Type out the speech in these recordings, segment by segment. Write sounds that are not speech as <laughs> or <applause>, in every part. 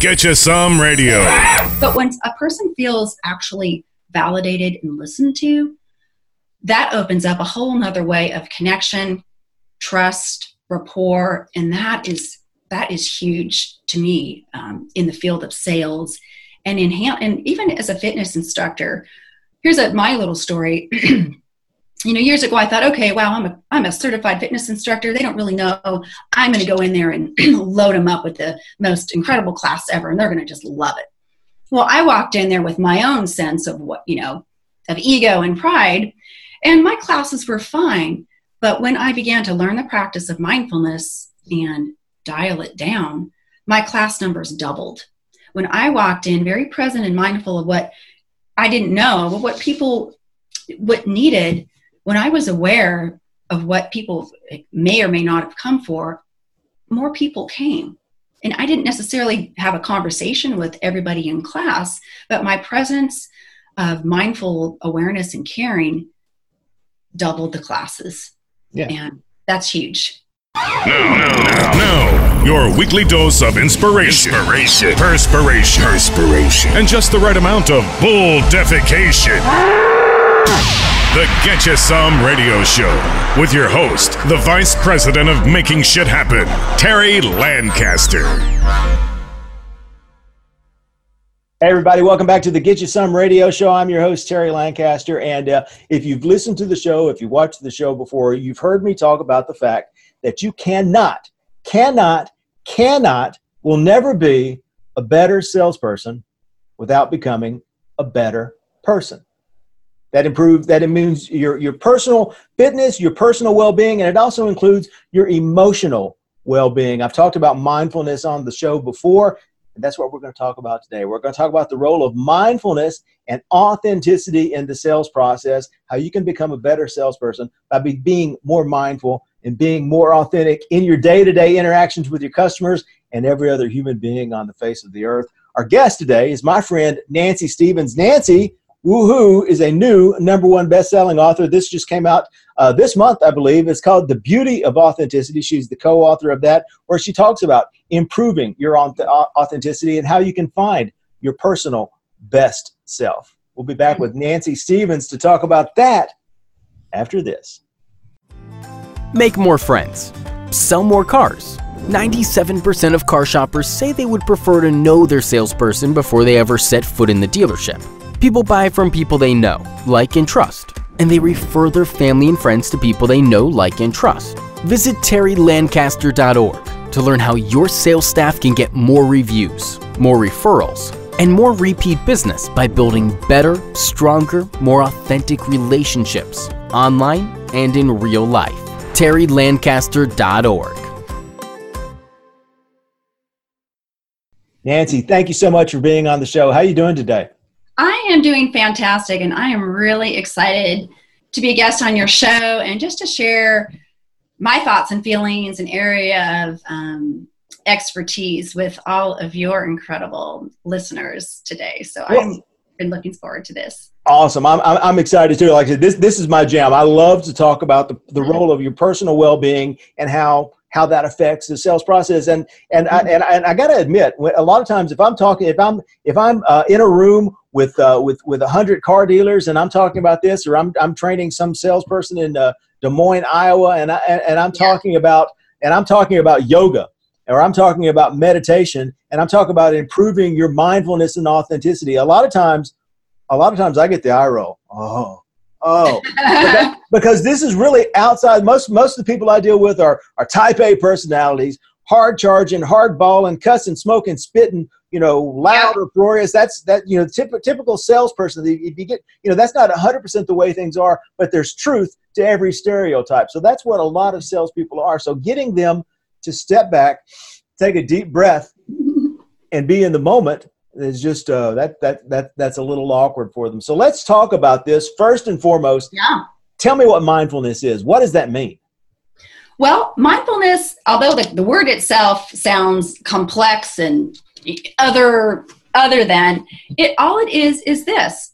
Get You Some Radio. But when a person feels actually validated and listened to, that opens up a whole nother way of connection, trust, rapport, and that is that is huge to me um, in the field of sales and in and even as a fitness instructor. Here's a my little story. <clears throat> you know, years ago I thought, okay, wow, I'm a I'm a certified fitness instructor. They don't really know. I'm going to go in there and <clears throat> load them up with the most incredible class ever, and they're going to just love it. Well, I walked in there with my own sense of what you know, of ego and pride, and my classes were fine. But when I began to learn the practice of mindfulness and dial it down, my class numbers doubled. When I walked in very present and mindful of what I didn't know, but what people what needed, when I was aware of what people may or may not have come for, more people came. And I didn't necessarily have a conversation with everybody in class, but my presence of mindful awareness and caring doubled the classes. Yeah. And that's huge. Now, now, now, your weekly dose of inspiration, inspiration, perspiration, perspiration, and just the right amount of bull defecation. <laughs> The Get You Some Radio Show with your host, the Vice President of Making Shit Happen, Terry Lancaster. Hey, everybody, welcome back to the Get You Some Radio Show. I'm your host, Terry Lancaster. And uh, if you've listened to the show, if you watched the show before, you've heard me talk about the fact that you cannot, cannot, cannot, will never be a better salesperson without becoming a better person. That improves that means your, your personal fitness, your personal well-being, and it also includes your emotional well-being. I've talked about mindfulness on the show before, and that's what we're going to talk about today. We're going to talk about the role of mindfulness and authenticity in the sales process, how you can become a better salesperson by being more mindful and being more authentic in your day to day interactions with your customers and every other human being on the face of the earth. Our guest today is my friend Nancy Stevens. Nancy, woohoo, is a new number one best selling author. This just came out uh, this month, I believe. It's called The Beauty of Authenticity. She's the co author of that, where she talks about improving your authenticity and how you can find your personal best self. We'll be back with Nancy Stevens to talk about that after this. Make more friends. Sell more cars. 97% of car shoppers say they would prefer to know their salesperson before they ever set foot in the dealership. People buy from people they know, like, and trust, and they refer their family and friends to people they know, like, and trust. Visit terrylancaster.org to learn how your sales staff can get more reviews, more referrals, and more repeat business by building better, stronger, more authentic relationships online and in real life terrylancaster.org. Nancy, thank you so much for being on the show. How are you doing today? I am doing fantastic, and I am really excited to be a guest on your show and just to share my thoughts and feelings and area of um, expertise with all of your incredible listeners today. So well, I've been looking forward to this. Awesome. I'm, I'm excited too. Like I said, this, this is my jam. I love to talk about the, the role of your personal well-being and how, how that affects the sales process. And, and, I, and, I, and I got to admit, a lot of times if I'm talking, if I'm, if I'm uh, in a room with, uh, with, with a hundred car dealers and I'm talking about this, or I'm, I'm training some salesperson in uh, Des Moines, Iowa, and I, and I'm talking yeah. about, and I'm talking about yoga or I'm talking about meditation and I'm talking about improving your mindfulness and authenticity. A lot of times, a lot of times I get the eye roll. Oh, oh, because, <laughs> because this is really outside. Most most of the people I deal with are are Type A personalities, hard charging, hard balling, cussing, smoking, spitting. You know, loud, yeah. uproarious. That's that. You know, typ- typical salesperson. If you get, you know, that's not 100 percent the way things are, but there's truth to every stereotype. So that's what a lot of salespeople are. So getting them to step back, take a deep breath, and be in the moment is just uh, that that that that's a little awkward for them. So let's talk about this first and foremost. Yeah. Tell me what mindfulness is. What does that mean? Well, mindfulness, although the, the word itself sounds complex and other other than it all it is is this.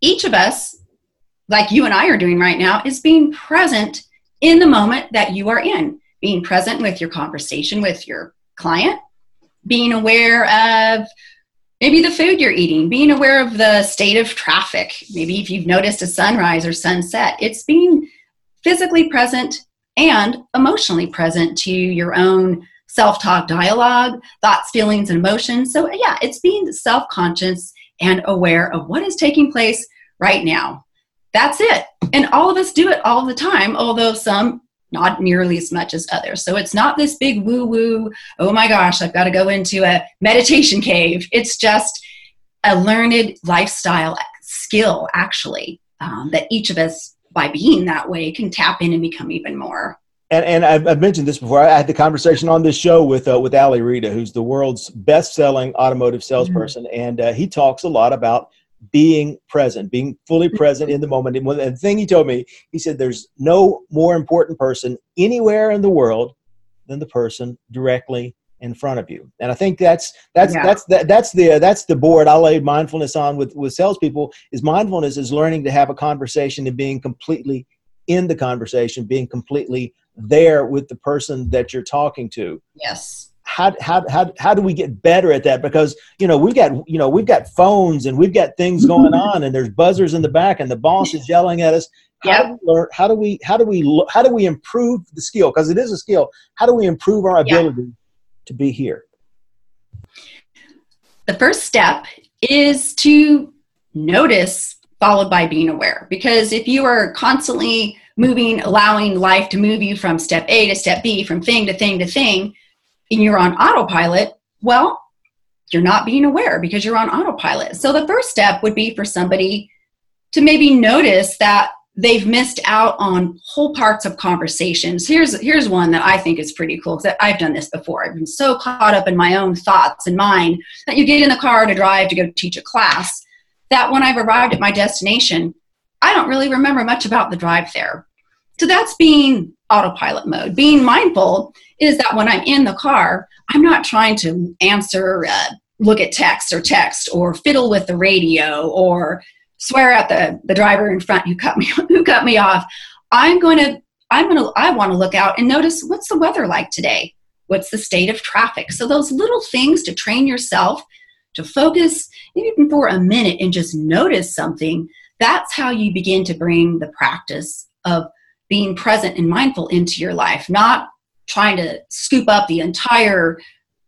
Each of us, like you and I are doing right now, is being present in the moment that you are in being present with your conversation with your client, being aware of maybe the food you're eating, being aware of the state of traffic. Maybe if you've noticed a sunrise or sunset, it's being physically present and emotionally present to your own self talk dialogue, thoughts, feelings, and emotions. So, yeah, it's being self conscious and aware of what is taking place right now. That's it. And all of us do it all the time, although some not nearly as much as others. So it's not this big woo woo, oh my gosh, I've got to go into a meditation cave. It's just a learned lifestyle skill, actually, um, that each of us, by being that way, can tap in and become even more. And, and I've, I've mentioned this before. I had the conversation on this show with uh, with Ali Reda, who's the world's best-selling automotive salesperson, mm-hmm. and uh, he talks a lot about being present, being fully mm-hmm. present in the moment. And the thing he told me, he said, there's no more important person anywhere in the world than the person directly in front of you. And I think that's that's yeah. that's that, that's the that's the board I laid mindfulness on with with salespeople. Is mindfulness is learning to have a conversation and being completely in the conversation, being completely there with the person that you're talking to. Yes how, how, how, how do we get better at that because you know we've got you know we've got phones and we've got things going <laughs> on and there's buzzers in the back and the boss is yelling at us how yep. do we learn how do we how do we how do we improve the skill because it is a skill how do we improve our ability yep. To be here the first step is to notice followed by being aware because if you are constantly moving allowing life to move you from step a to step b from thing to thing to thing and you're on autopilot, well, you're not being aware because you're on autopilot. So the first step would be for somebody to maybe notice that they've missed out on whole parts of conversations. Here's here's one that I think is pretty cool because I've done this before. I've been so caught up in my own thoughts and mind that you get in the car to drive to go teach a class that when I've arrived at my destination, I don't really remember much about the drive there. So that's being autopilot mode. Being mindful is that when I'm in the car, I'm not trying to answer, uh, look at text or text or fiddle with the radio or swear at the, the driver in front who cut me <laughs> who cut me off. I'm going to I'm going to I want to look out and notice what's the weather like today? What's the state of traffic? So those little things to train yourself to focus even for a minute and just notice something, that's how you begin to bring the practice of being present and mindful into your life, not trying to scoop up the entire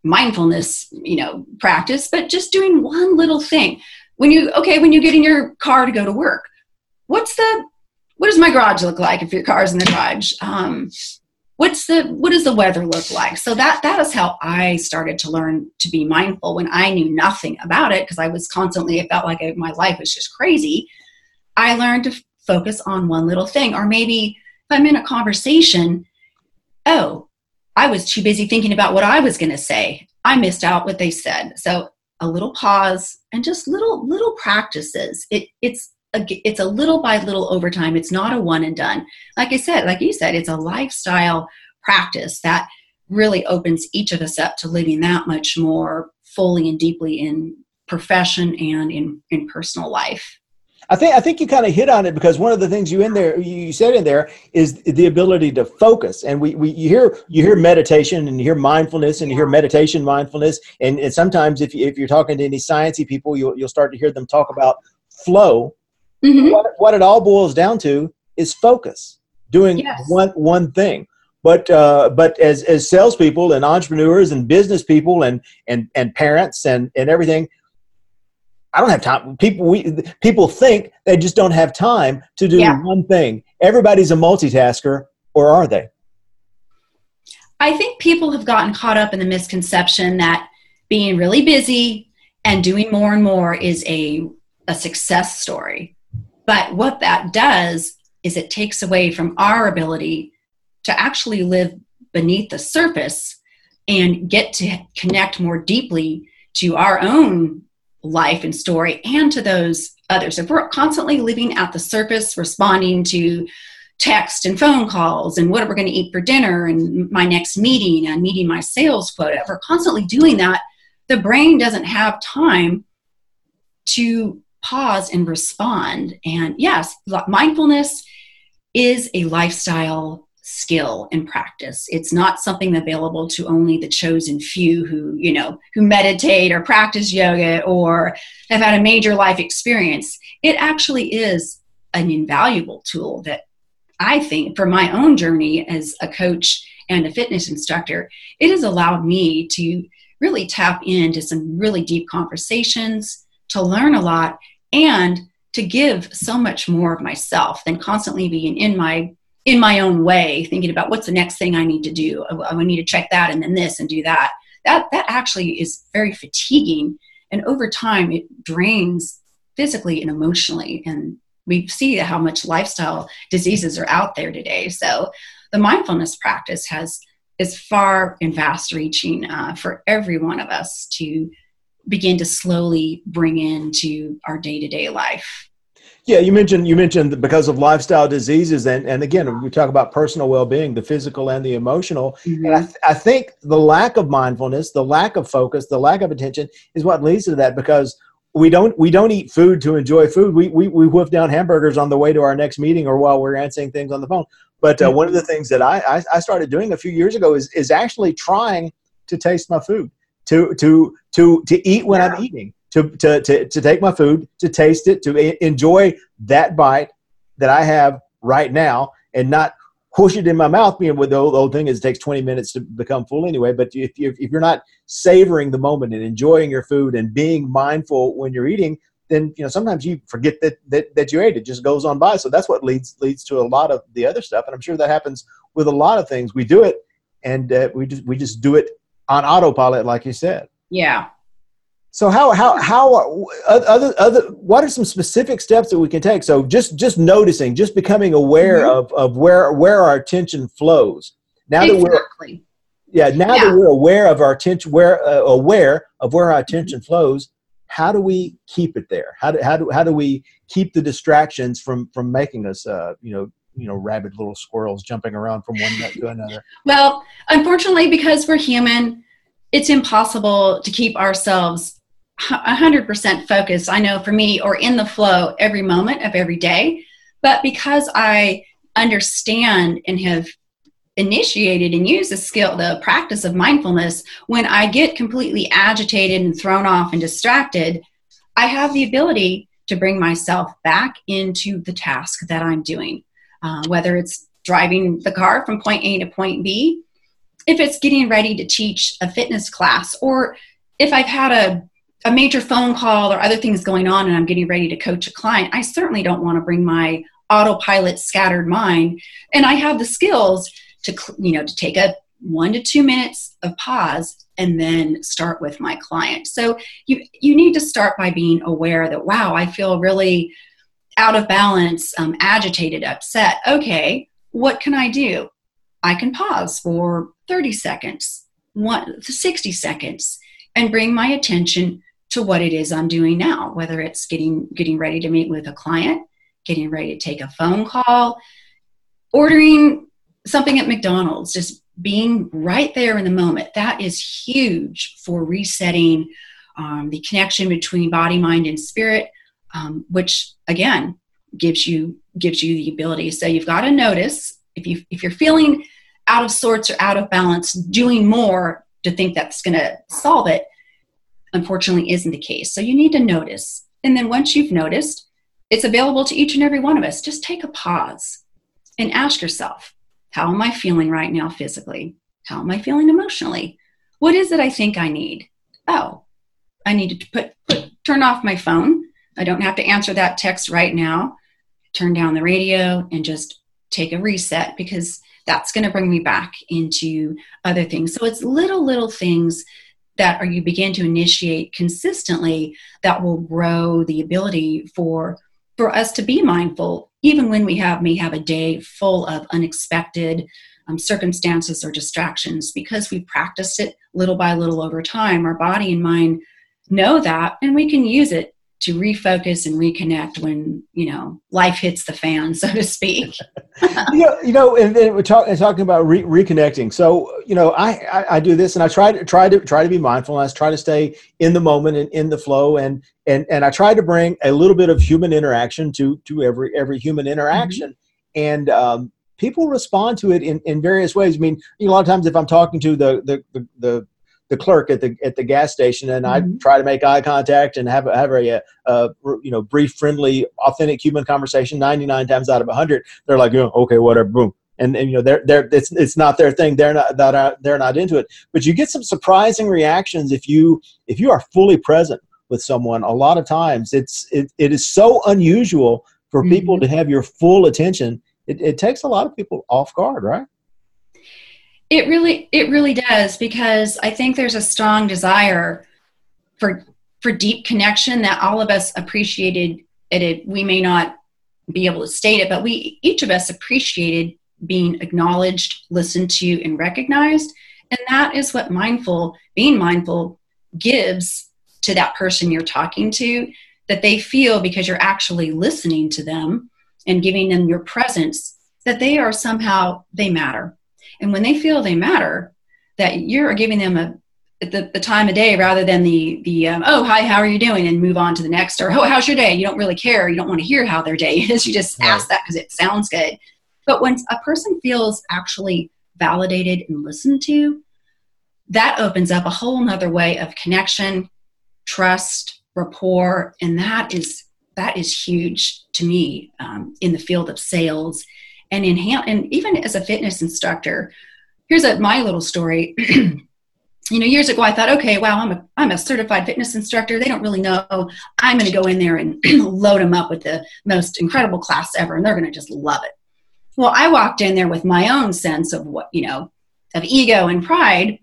mindfulness, you know, practice, but just doing one little thing. When you okay, when you get in your car to go to work, what's the what does my garage look like if your car's in the garage? Um, what's the what does the weather look like? So that that is how I started to learn to be mindful when I knew nothing about it because I was constantly it felt like I, my life was just crazy. I learned to focus on one little thing, or maybe if I'm in a conversation, oh, I was too busy thinking about what I was going to say. I missed out what they said. So a little pause and just little little practices. It it's a, it's a little by little over time. It's not a one and done. Like I said, like you said, it's a lifestyle practice that really opens each of us up to living that much more fully and deeply in profession and in, in personal life. I think I think you kind of hit on it because one of the things you in there you said in there is the ability to focus. And we, we you hear you hear meditation and you hear mindfulness and you hear meditation mindfulness. And, and sometimes if you, if you're talking to any sciencey people, you'll you'll start to hear them talk about flow. Mm-hmm. What, what it all boils down to is focus, doing yes. one one thing. But uh, but as as salespeople and entrepreneurs and business people and and and parents and and everything, I don't have time. People we people think they just don't have time to do yeah. one thing. Everybody's a multitasker, or are they? I think people have gotten caught up in the misconception that being really busy and doing more and more is a a success story. But what that does is it takes away from our ability to actually live beneath the surface and get to connect more deeply to our own life and story and to those others. If we're constantly living at the surface, responding to text and phone calls and what are we're going to eat for dinner and my next meeting and meeting my sales quota, if we're constantly doing that, the brain doesn't have time to pause and respond. And yes, mindfulness is a lifestyle skill and practice. It's not something available to only the chosen few who, you know, who meditate or practice yoga or have had a major life experience. It actually is an invaluable tool that I think for my own journey as a coach and a fitness instructor, it has allowed me to really tap into some really deep conversations, to learn a lot, and to give so much more of myself than constantly being in my in my own way thinking about what's the next thing i need to do. Oh, i need to check that and then this and do that. That that actually is very fatiguing. And over time it drains physically and emotionally. And we see how much lifestyle diseases are out there today. So the mindfulness practice has is far and vast reaching uh, for every one of us to begin to slowly bring into our day-to-day life yeah, you mentioned you mentioned because of lifestyle diseases, and and again, we talk about personal well-being, the physical and the emotional. Mm-hmm. And I, th- I think the lack of mindfulness, the lack of focus, the lack of attention is what leads to that because we don't we don't eat food to enjoy food. We we we whiff down hamburgers on the way to our next meeting or while we're answering things on the phone. But uh, mm-hmm. one of the things that I, I I started doing a few years ago is is actually trying to taste my food, to to to to eat when yeah. I'm eating to, to, to, to take my food, to taste it, to enjoy that bite that I have right now and not push it in my mouth. Being with the old, old thing is it takes 20 minutes to become full anyway. But if, you, if you're not savoring the moment and enjoying your food and being mindful when you're eating, then you know sometimes you forget that, that that you ate. It just goes on by. So that's what leads leads to a lot of the other stuff. And I'm sure that happens with a lot of things. We do it, and uh, we just we just do it on autopilot, like you said. Yeah, so how how how other other what are some specific steps that we can take? So just just noticing, just becoming aware mm-hmm. of of where where our attention flows. Now exactly. that we're yeah, now yeah. that we're aware of our attention, where uh, aware of where our attention mm-hmm. flows, how do we keep it there? How do how do how do we keep the distractions from from making us uh, you know you know rabid little squirrels jumping around from one nut to another? <laughs> Well, unfortunately, because we're human, it's impossible to keep ourselves 100% focused, I know for me, or in the flow every moment of every day. But because I understand and have initiated and used the skill, the practice of mindfulness, when I get completely agitated and thrown off and distracted, I have the ability to bring myself back into the task that I'm doing. Uh, whether it's driving the car from point A to point B, if it's getting ready to teach a fitness class, or if I've had a a major phone call or other things going on and I'm getting ready to coach a client, I certainly don't want to bring my autopilot scattered mind. And I have the skills to, you know, to take a one to two minutes of pause and then start with my client. So you, you need to start by being aware that, wow, I feel really out of balance, um, agitated, upset. Okay, what can I do? I can pause for 30 seconds, one, 60 seconds, and bring my attention to what it is I'm doing now, whether it's getting getting ready to meet with a client, getting ready to take a phone call, ordering something at McDonald's, just being right there in the moment. That is huge for resetting um, the connection between body, mind, and spirit, um, which again gives you gives you the ability. So you've got to notice if you if you're feeling out of sorts or out of balance, doing more to think that's going to solve it unfortunately isn't the case. So you need to notice. And then once you've noticed, it's available to each and every one of us. Just take a pause and ask yourself, how am I feeling right now physically? How am I feeling emotionally? What is it I think I need? Oh, I need to put, put turn off my phone. I don't have to answer that text right now. Turn down the radio and just take a reset because that's going to bring me back into other things. So it's little, little things that or you begin to initiate consistently that will grow the ability for for us to be mindful even when we have may have a day full of unexpected um, circumstances or distractions because we practiced it little by little over time. Our body and mind know that and we can use it to refocus and reconnect when you know life hits the fan, so to speak. <laughs> <laughs> you know, you know, and then we're talking talking about re- reconnecting. So you know, I, I, I do this, and I try to try to try to be mindful, and I try to stay in the moment and in the flow, and and and I try to bring a little bit of human interaction to to every every human interaction, mm-hmm. and um, people respond to it in, in various ways. I mean, you know, a lot of times if I'm talking to the the the, the the clerk at the at the gas station, and mm-hmm. I try to make eye contact and have a, have a, a, you know brief, friendly, authentic human conversation. Ninety nine times out of hundred, they're like, oh, okay, whatever, boom. And, and you know they're, they're it's, it's not their thing they're not that they're not into it but you get some surprising reactions if you if you are fully present with someone a lot of times it's it, it is so unusual for mm-hmm. people to have your full attention it, it takes a lot of people off guard right it really it really does because I think there's a strong desire for for deep connection that all of us appreciated it, we may not be able to state it but we each of us appreciated being acknowledged listened to and recognized. And that is what mindful being mindful gives to that person you're talking to that they feel because you're actually listening to them and giving them your presence that they are somehow they matter and when they feel they matter, that you're giving them a the, the time of day rather than the the um, oh hi how are you doing? And move on to the next or oh how's your day? You don't really care. You don't want to hear how their day <laughs> is. You just right. ask that because it sounds good. But when a person feels actually validated and listened to that opens up a whole nother way of connection trust rapport and that is that is huge to me um, in the field of sales and in and even as a fitness instructor here's a my little story. <clears throat> You know years ago i thought okay wow i'm a i'm a certified fitness instructor. They don't really know. I'm going to go in there and <clears throat> load them up with the most incredible class ever and they're going to just love it. Well i walked in there with my own sense of what you know of ego and pride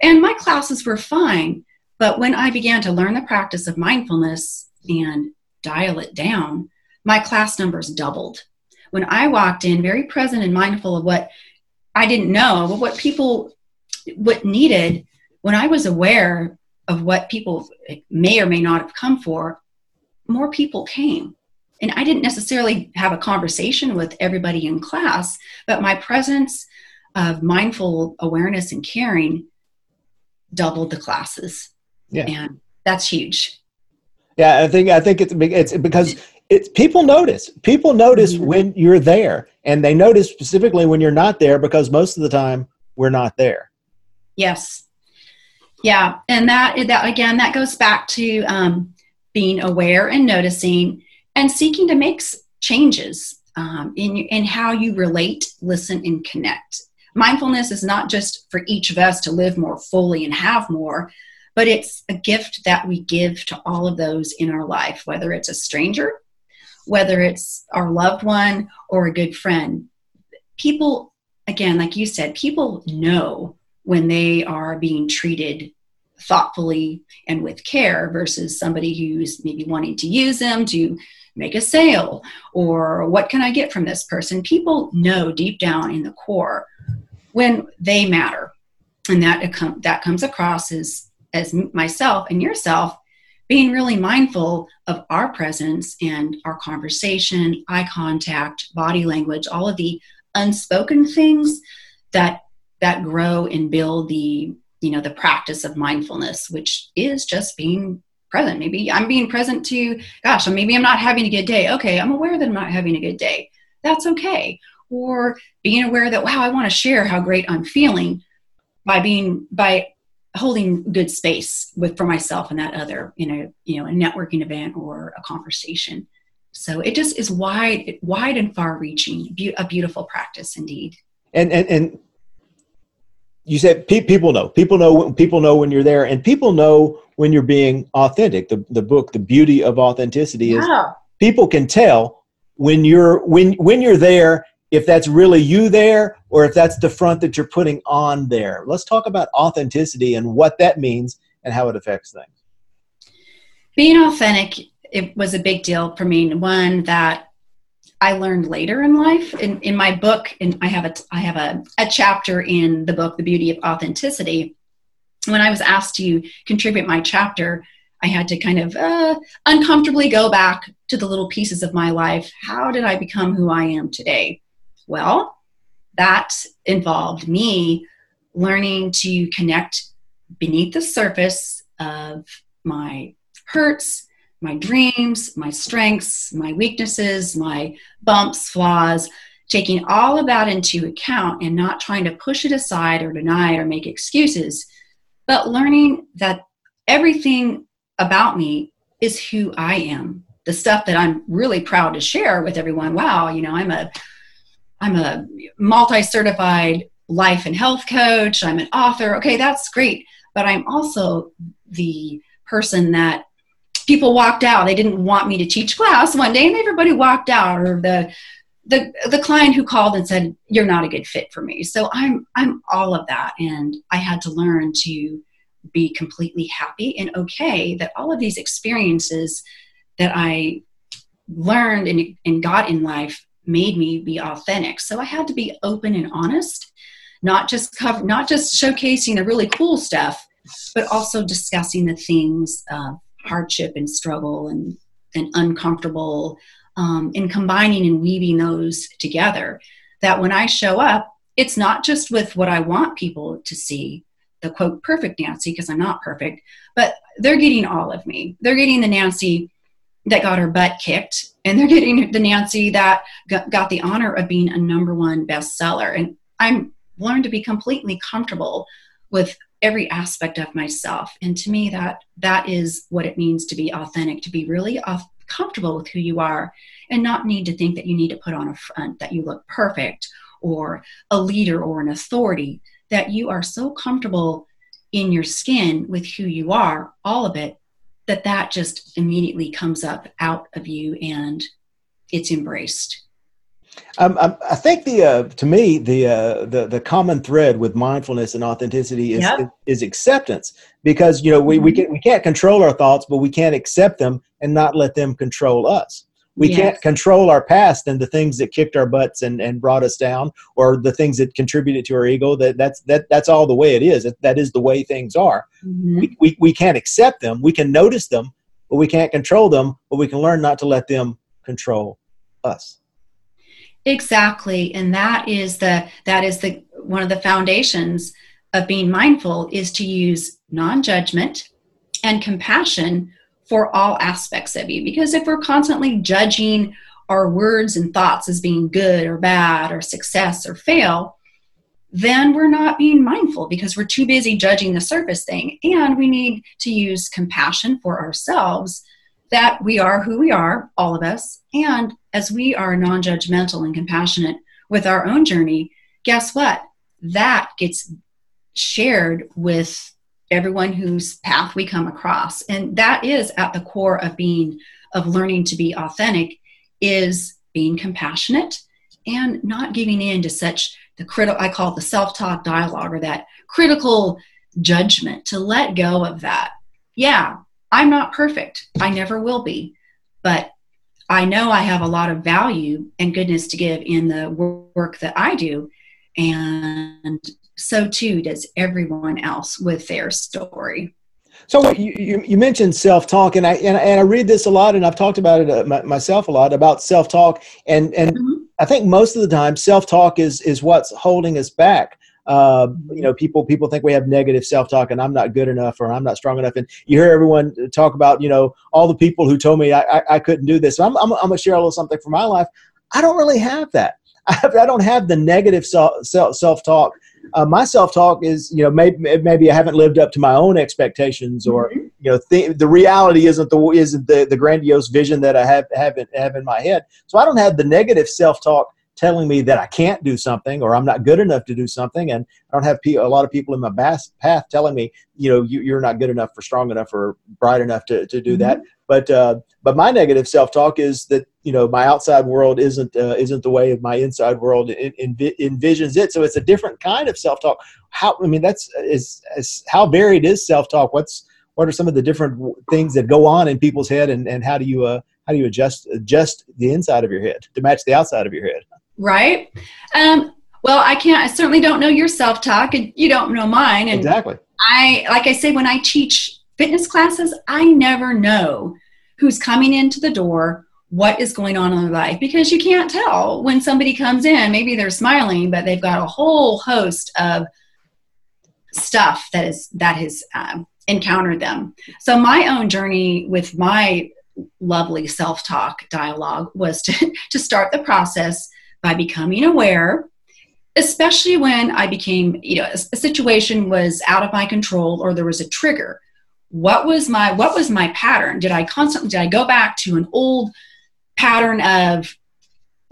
and my classes were fine. But when i began to learn the practice of mindfulness and dial it down my class numbers doubled when I walked in, very present and mindful of what I didn't know, but what people what needed, when I was aware of what people may or may not have come for, more people came. And I didn't necessarily have a conversation with everybody in class, but my presence of mindful awareness and caring doubled the classes. Yeah. And that's huge. Yeah, I think I think it's it's because it's people notice. People notice mm-hmm. when you're there, and they notice specifically when you're not there because most of the time we're not there. Yes. Yeah, and that that again that goes back to um, being aware and noticing and seeking to make changes um, in in how you relate, listen, and connect. Mindfulness is not just for each of us to live more fully and have more, but it's a gift that we give to all of those in our life, whether it's a stranger whether it's our loved one or a good friend. People, again, like you said, people know when they are being treated thoughtfully and with care versus somebody who's maybe wanting to use them to make a sale or what can I get from this person? People know deep down in the core when they matter. And that, that comes across as, as myself and yourself being really mindful of our presence and our conversation, eye contact, body language, all of the unspoken things that that grow and build the you know the practice of mindfulness which is just being present. Maybe i'm being present to gosh maybe i'm not having a good day. Okay i'm aware that i'm not having a good day. That's okay. Or being aware that wow i want to share how great i'm feeling by being by holding good space with for myself and that other you know you know a networking event or a conversation. So it just is wide wide and far reaching a beautiful practice indeed. And and and you said pe- people know people know people know when you're there and people know when you're being authentic. The, the book the beauty of authenticity is yeah. people can tell when you're when when you're there if that's really you there or if that's the front that you're putting on there. Let's talk about authenticity and what that means and how it affects things. Being authentic, it was a big deal for me. One that I learned later in life. In, in my book, and I have a I have a, a chapter in the book, The Beauty of Authenticity. When I was asked to contribute my chapter, I had to kind of uh, uncomfortably go back to the little pieces of my life. How did I become who I am today? Well, that involved me learning to connect beneath the surface of my hurts, my dreams, my strengths, my weaknesses, my bumps, flaws, taking all of that into account and not trying to push it aside or deny it or make excuses, but learning that everything about me is who I am. The stuff that I'm really proud to share with everyone. Wow, you know, I'm a I'm a multi-certified life and health coach. I'm an author. Okay, that's great. But I'm also the person that people walked out. They didn't want me to teach class one day and everybody walked out or the the the client who called and said you're not a good fit for me. So I'm I'm all of that and I had to learn to be completely happy and okay that all of these experiences that I learned and, and got in life made me be authentic. So I had to be open and honest, not just cover, not just showcasing the really cool stuff, but also discussing the things of hardship and struggle and and uncomfortable, um, and combining and weaving those together. That when I show up, it's not just with what I want people to see, the quote perfect Nancy, because I'm not perfect, but they're getting all of me. They're getting the Nancy that got her butt kicked, and they're getting the Nancy that got, the honor of being a number one bestseller. And I'm learned to be completely comfortable with every aspect of myself. And to me, that that is what it means to be authentic, to be really off, comfortable with who you are, and not need to think that you need to put on a front that you look perfect or a leader or an authority. That you are so comfortable in your skin with who you are, all of it, that that just immediately comes up out of you and it's embraced. Um, um, I think the uh, to me the uh, the the common thread with mindfulness and authenticity is yep. is, is, acceptance because you know we, mm-hmm. we can we can't control our thoughts but we can't accept them and not let them control us. We yes. can't control our past and the things that kicked our butts and, and brought us down or the things that contributed to our ego. That that's that that's all the way it is. That is the way things are. Mm-hmm. We, we we can't accept them. We can notice them, but we can't control them. But we can learn not to let them control us. Exactly, and that is the that is the one of the foundations of being mindful is to use non-judgment and compassion for all aspects of you. Because if we're constantly judging our words and thoughts as being good or bad or success or fail, then we're not being mindful because we're too busy judging the surface thing. And we need to use compassion for ourselves that we are who we are, all of us. And as we are non judgmental and compassionate with our own journey, guess what? That gets shared with everyone whose path we come across. And that is at the core of being of learning to be authentic is being compassionate and not giving in to such the critical i call it the self-talk dialogue or that critical judgment to let go of that. Yeah i'm not perfect. I never will be. But i know i have a lot of value and goodness to give in the work that i do. And so too does everyone else with their story. So you, you, you mentioned self-talk and I, and, and I read this a lot and I've talked about it uh, myself a lot about self-talk and, and mm-hmm. I think most of the time self-talk is, is what's holding us back. Uh, you know, people people think we have negative self-talk, and I'm not good enough, or I'm not strong enough. And you hear everyone talk about, you know, all the people who told me I, I, I couldn't do this. So I'm, I'm, I'm gonna share a little something from my life. I don't really have that. <laughs> I, I don't have the negative self self-talk uh, my self-talk is you know maybe maybe I haven't lived up to my own expectations or mm-hmm. you know th- the reality isn't the isn't the, the grandiose vision that I have have in, have in my head so I don't have the negative self-talk telling me that I can't do something or I'm not good enough to do something. And I don't have pe- a lot of people in my path telling me, you know, you, are not good enough or strong enough or bright enough to, to do mm-hmm. that. But uh, but my negative self talk is that you know my outside world isn't uh, isn't the way of my inside world in, in, envisions it. So it's a different kind of self talk. How I mean that's is, is how varied is self talk? What's what are some of the different things that go on in people's head and, and how do you uh, how do you adjust adjust the inside of your head to match the outside of your head? right? Um, well, I can't. I certainly don't know your self talk, and you don't know mine. And exactly. I, like I say, when I teach fitness classes, I never know who's coming into the door, what is going on in their life, because you can't tell when somebody comes in. Maybe they're smiling, but they've got a whole host of stuff that is that has um, encountered them. So my own journey with my lovely self talk dialogue was to <laughs> to start the process by becoming aware, especially when I became, you know, a, a situation was out of my control or there was a trigger. What was my what was my pattern? Did I constantly did I go back to an old pattern of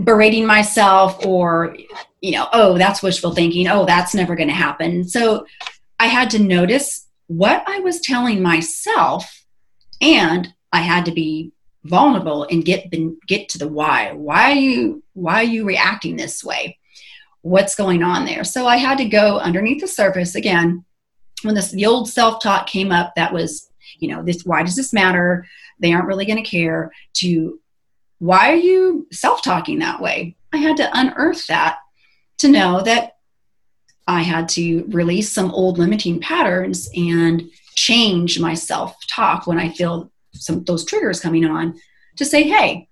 berating myself or you know, oh, that's wishful thinking. Oh, that's never going to happen. So I had to notice what I was telling myself and I had to be vulnerable and get get to the why. Why are you why are you reacting this way? What's going on there? So I had to go underneath the surface again. When this the old self-talk came up, that was, you know, this why does this matter? They aren't really going to care. To why are you self-talking that way? I had to unearth that to know that I had to release some old limiting patterns and change my self talk when I feel some those triggers coming on to say, hey,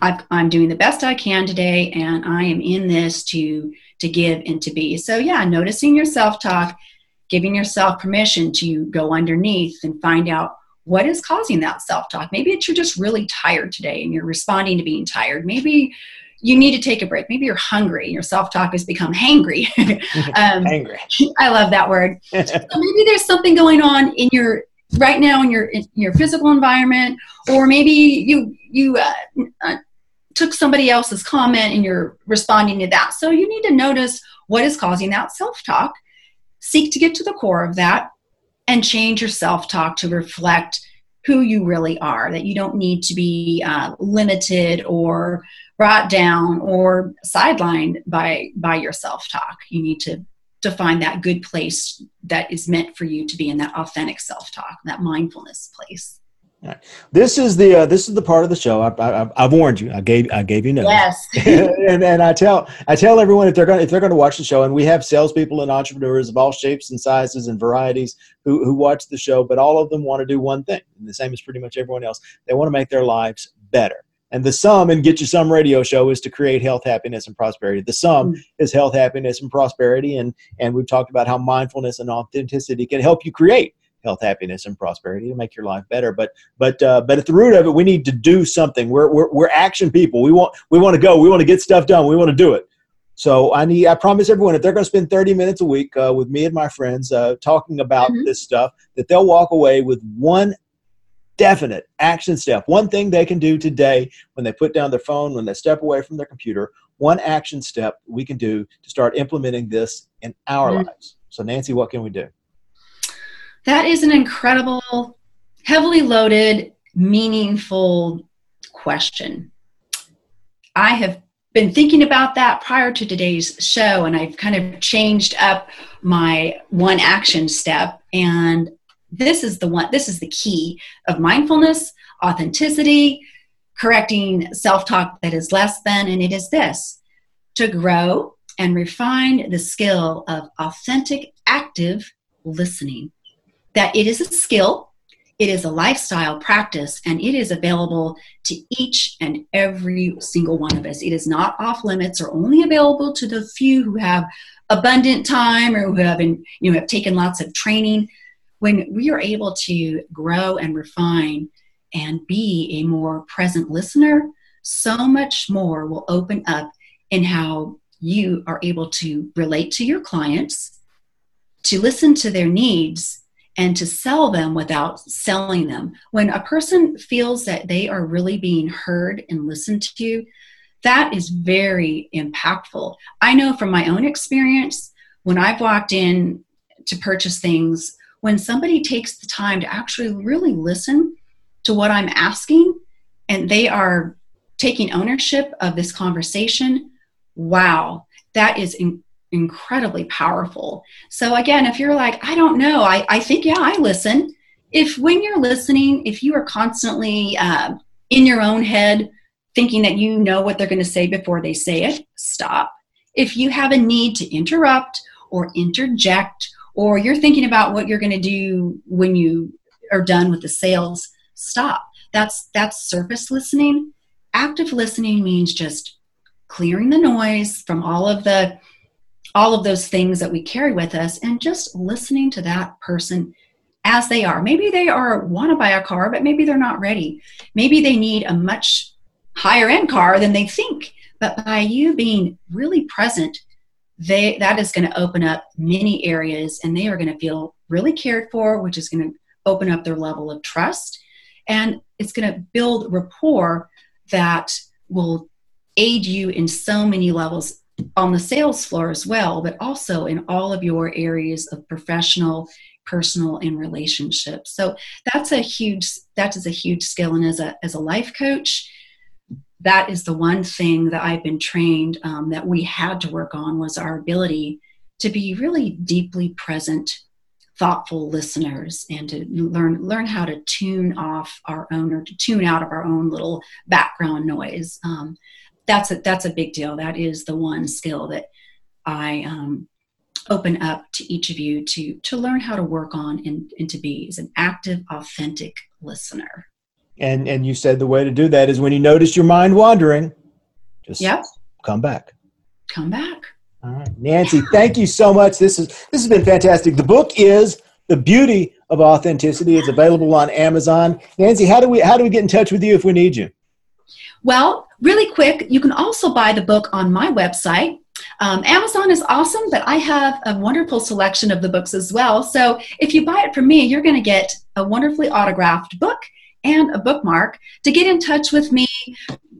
i am doing the best I can today, and I am in this to to give and to be. So yeah, noticing your self talk, giving yourself permission to go underneath and find out what is causing that self talk. Maybe it's you're just really tired today and you're responding to being tired. Maybe you need to take a break. Maybe you're hungry. and Your self talk has become hangry. <laughs> um, hangry. I love that word. <laughs> so maybe there's something going on in your right now in your in your physical environment, or maybe you you uh, uh, took somebody else's comment and you're responding to that. So you need to notice what is causing that self talk. Seek to get to the core of that, and change your self talk to reflect who you really are. That you don't need to be uh, limited or brought down or sidelined by by your self-talk you need to to find that good place that is meant for you to be in that authentic self-talk that mindfulness place right. This is the uh, this is the part of the show. I, I, I've warned you. I gave I gave you notice. Yes. <laughs> and and I tell I tell everyone if they're going if they're going to watch the show, and we have salespeople and entrepreneurs of all shapes and sizes and varieties who who watch the show, but all of them want to do one thing, and the same as pretty much everyone else. They want to make their lives better. And the sum in Get You Some radio show is to create health, happiness, and prosperity. The sum mm-hmm. is health, happiness, and prosperity. And, and we've talked about how mindfulness and authenticity can help you create health, happiness, and prosperity to make your life better. But but uh, but at the root of it, we need to do something. We're, we're, we're action people. We want we want to go. We want to get stuff done. We want to do it. So I need I promise everyone if they're going to spend 30 minutes a week uh, with me and my friends uh, talking about mm-hmm. this stuff, that they'll walk away with one definite action step, one thing they can do today when they put down their phone, when they step away from their computer, one action step we can do to start implementing this in our mm-hmm. lives. So, Nancy, what can we do? That is an incredible, heavily loaded, meaningful question. I have been thinking about that prior to today's show, and I've kind of changed up my one action step. And this is the one this is the key of mindfulness authenticity correcting self-talk that is less than and it is this to grow and refine the skill of authentic active listening that it is a skill it is a lifestyle practice and it is available to each and every single one of us. It is not off limits or only available to the few who have abundant time or who have been, you know have taken lots of training. When we are able to grow and refine and be a more present listener, so much more will open up in how you are able to relate to your clients, to listen to their needs, and to sell them without selling them. When a person feels that they are really being heard and listened to, that is very impactful. I know from my own experience, when I've walked in to purchase things when somebody takes the time to actually really listen to what I'm asking and they are taking ownership of this conversation, wow, that is in- incredibly powerful. So, again, if you're like, I don't know, I, I think, yeah, I listen. If when you're listening, if you are constantly uh, in your own head thinking that you know what they're going to say before they say it, stop. If you have a need to interrupt or interject or you're thinking about what you're going to do when you are done with the sales stop that's that's surface listening active listening means just clearing the noise from all of the all of those things that we carry with us and just listening to that person as they are maybe they are want to buy a car but maybe they're not ready maybe they need a much higher end car than they think But by you being really present, they that is going to open up many areas and they are going to feel really cared for, which is going to open up their level of trust. And it's going to build rapport that will aid you in so many levels on the sales floor as well, but also in all of your areas of professional, personal, and relationships. So that's a huge that is a huge skill. And as a as a life coach, that is the one thing that I've been trained um, that we had to work on was our ability to be really deeply present thoughtful listeners and to learn learn how to tune off our own or to tune out of our own little background noise um, that's a that's a big deal that is the one skill that i um, open up to each of you to to learn how to work on and, and to be as an active authentic listener and and you said the way to do that is when you notice your mind wandering just yep. come back come back all right, Nancy, thank you so much. This is this has been fantastic. The book is The Beauty of Authenticity. It's available on Amazon. Nancy, how do we how do we get in touch with you if we need you? Well, really quick, you can also buy the book on my website. Um, Amazon is awesome, but I have a wonderful selection of the books as well. So if you buy it from me, you're going to get a wonderfully autographed book and a bookmark. To get in touch with me,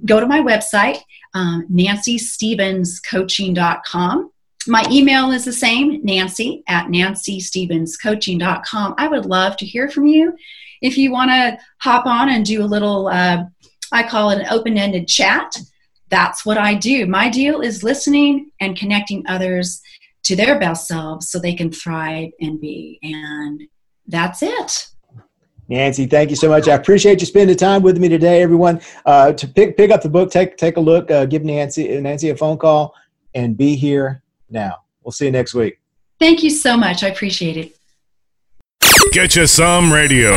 go to my website, um, nancystevenscoaching.com. My email is the same, nancy at nancystevenscoaching.com. I would love to hear from you. If you want to hop on and do a little, uh, I call it an open ended chat, that's what I do. My deal is listening and connecting others to their best selves so they can thrive and be. And that's it. Nancy, thank you so much. I appreciate you spending time with me today, everyone. Uh, to pick pick up the book, take take a look, uh, give Nancy Nancy a phone call, and be here now. We'll see you next week. Thank you so much. I appreciate it. Get you some radio.